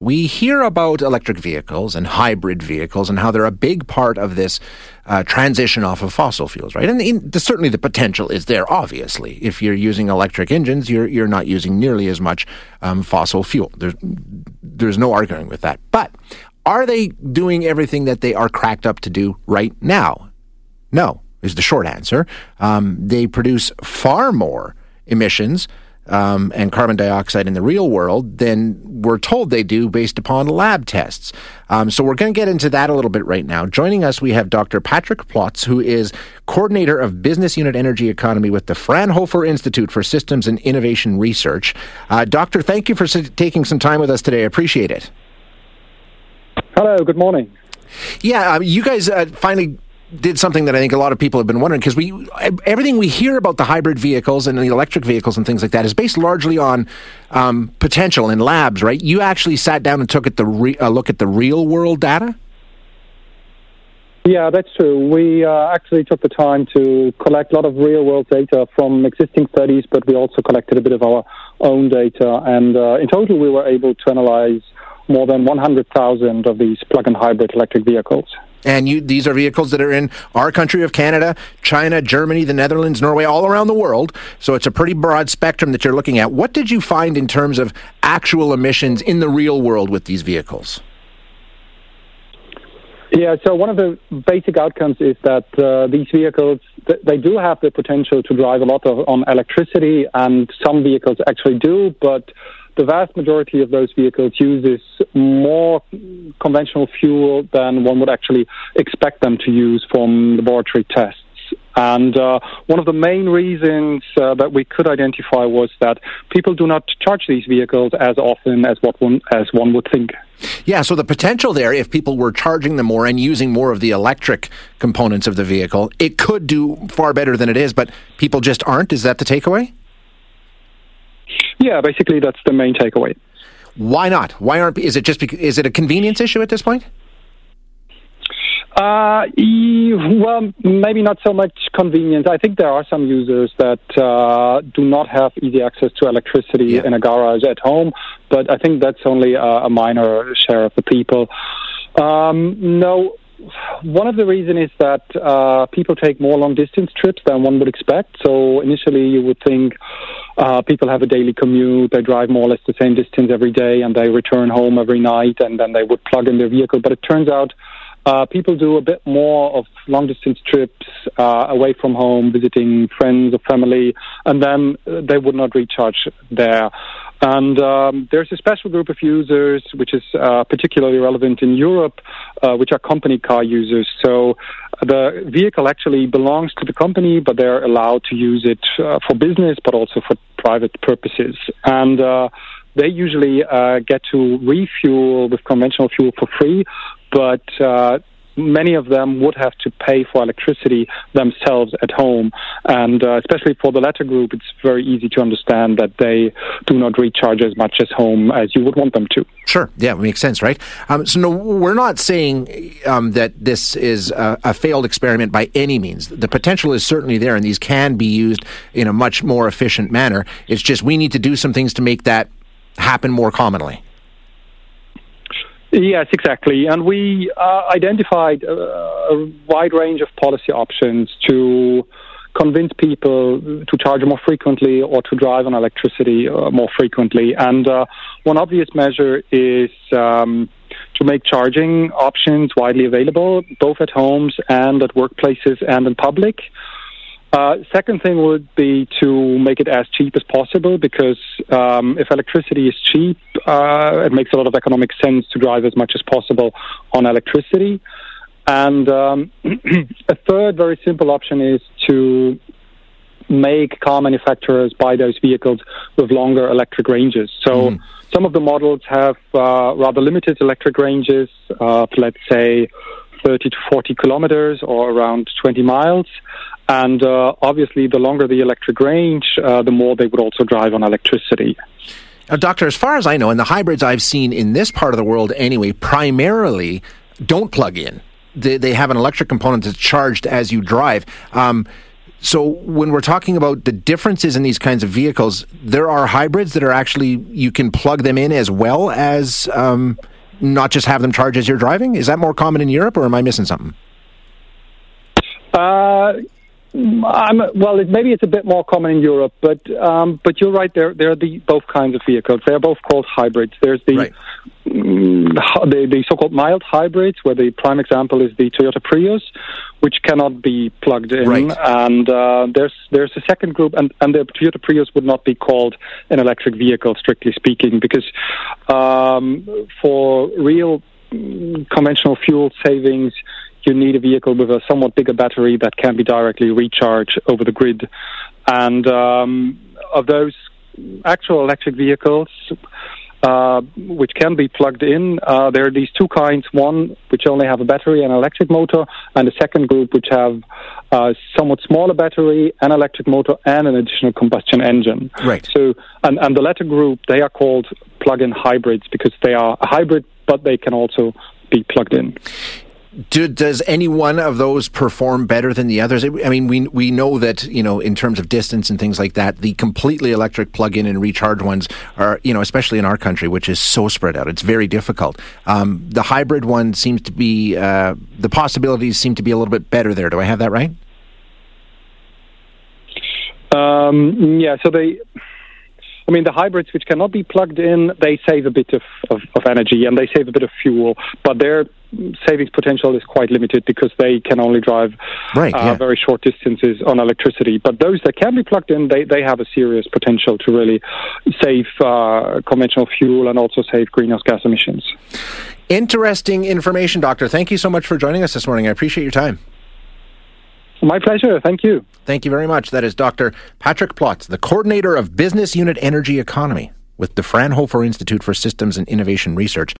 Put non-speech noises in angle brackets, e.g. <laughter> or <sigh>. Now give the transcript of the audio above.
We hear about electric vehicles and hybrid vehicles and how they're a big part of this uh, transition off of fossil fuels, right? And in, the, certainly the potential is there. Obviously, if you're using electric engines, you're you're not using nearly as much um, fossil fuel. There's there's no arguing with that. But are they doing everything that they are cracked up to do right now? No, is the short answer. Um, they produce far more emissions um, and carbon dioxide in the real world than we're told they do based upon lab tests. Um, so we're going to get into that a little bit right now. Joining us, we have Dr. Patrick Plotz, who is coordinator of Business Unit Energy Economy with the Fraunhofer Institute for Systems and Innovation Research. Uh, doctor, thank you for taking some time with us today. I appreciate it. Hello, good morning. Yeah, uh, you guys uh, finally did something that I think a lot of people have been wondering because we everything we hear about the hybrid vehicles and the electric vehicles and things like that is based largely on um, potential in labs, right? You actually sat down and took at the re- a look at the real world data. Yeah, that's true. We uh, actually took the time to collect a lot of real world data from existing studies, but we also collected a bit of our own data. And uh, in total, we were able to analyze more than 100,000 of these plug in hybrid electric vehicles. And you, these are vehicles that are in our country of Canada, China, Germany, the Netherlands, Norway, all around the world. So it's a pretty broad spectrum that you're looking at. What did you find in terms of actual emissions in the real world with these vehicles? Yeah, so one of the basic outcomes is that uh, these vehicles they do have the potential to drive a lot of, on electricity, and some vehicles actually do, but the vast majority of those vehicles uses more conventional fuel than one would actually expect them to use from laboratory tests. And uh, one of the main reasons uh, that we could identify was that people do not charge these vehicles as often as what one as one would think. Yeah, so the potential there, if people were charging them more and using more of the electric components of the vehicle, it could do far better than it is. But people just aren't. Is that the takeaway? Yeah, basically that's the main takeaway. Why not? Why aren't? Is it just? Is it a convenience issue at this point? Uh, well, maybe not so much convenience. I think there are some users that uh, do not have easy access to electricity yeah. in a garage at home, but I think that's only a, a minor share of the people. Um, no, one of the reasons is that uh, people take more long distance trips than one would expect. So initially, you would think uh, people have a daily commute, they drive more or less the same distance every day, and they return home every night, and then they would plug in their vehicle. But it turns out uh, people do a bit more of long distance trips uh, away from home, visiting friends or family, and then they would not recharge there. And um, there's a special group of users which is uh, particularly relevant in Europe, uh, which are company car users. So the vehicle actually belongs to the company, but they're allowed to use it uh, for business, but also for private purposes. And uh, they usually uh, get to refuel with conventional fuel for free, but uh, many of them would have to pay for electricity themselves at home. And uh, especially for the latter group, it's very easy to understand that they do not recharge as much as home as you would want them to. Sure. Yeah, it makes sense, right? Um, so, no, we're not saying um, that this is a, a, failed experiment by any means. The potential is certainly there, and these can be used in a much more efficient manner. It's just we need to do some things to make that happen more commonly. Yes, exactly. And we uh, identified a, a wide range of policy options to convince people to charge more frequently or to drive on electricity uh, more frequently. And uh, one obvious measure is um, to make charging options widely available, both at homes and at workplaces and in public. Uh, second thing would be to make it as cheap as possible because um, if electricity is cheap, uh, it makes a lot of economic sense to drive as much as possible on electricity. And um, <clears throat> a third very simple option is to make car manufacturers buy those vehicles with longer electric ranges. So mm. some of the models have uh, rather limited electric ranges, of let's say 30 to 40 kilometers or around 20 miles. And uh, obviously, the longer the electric range, uh, the more they would also drive on electricity. Now, Doctor, as far as I know, and the hybrids I've seen in this part of the world anyway, primarily don't plug in. They, they have an electric component that's charged as you drive. Um, so when we're talking about the differences in these kinds of vehicles, there are hybrids that are actually you can plug them in as well as um, not just have them charge as you're driving. Is that more common in Europe, or am I missing something? Uh, I'm, well, it, maybe it's a bit more common in Europe, but um, but you're right. There, there are the both kinds of vehicles. They are both called hybrids. There's the right. Mm, the, the so-called mild hybrids, where the prime example is the Toyota Prius, which cannot be plugged in, right. and uh, there's there's a second group, and, and the Toyota Prius would not be called an electric vehicle, strictly speaking, because um, for real mm, conventional fuel savings you need a vehicle with a somewhat bigger battery that can be directly recharged over the grid. And um, of those actual electric vehicles, uh, which can be plugged in. Uh, there are these two kinds: one which only have a battery and electric motor, and the second group which have a uh, somewhat smaller battery, an electric motor, and an additional combustion engine. Right. So, and, and the latter group they are called plug-in hybrids because they are a hybrid, but they can also be plugged in. Do, does any one of those perform better than the others? I mean, we we know that you know in terms of distance and things like that, the completely electric plug-in and recharge ones are you know especially in our country, which is so spread out, it's very difficult. Um, the hybrid one seems to be uh, the possibilities seem to be a little bit better there. Do I have that right? Um, yeah. So they I mean, the hybrids which cannot be plugged in, they save a bit of, of, of energy and they save a bit of fuel, but their savings potential is quite limited because they can only drive right, uh, yeah. very short distances on electricity. But those that can be plugged in, they, they have a serious potential to really save uh, conventional fuel and also save greenhouse gas emissions. Interesting information, Doctor. Thank you so much for joining us this morning. I appreciate your time. My pleasure. Thank you. Thank you very much. That is Dr. Patrick Plotz, the coordinator of Business Unit Energy Economy with the Fraunhofer Institute for Systems and Innovation Research.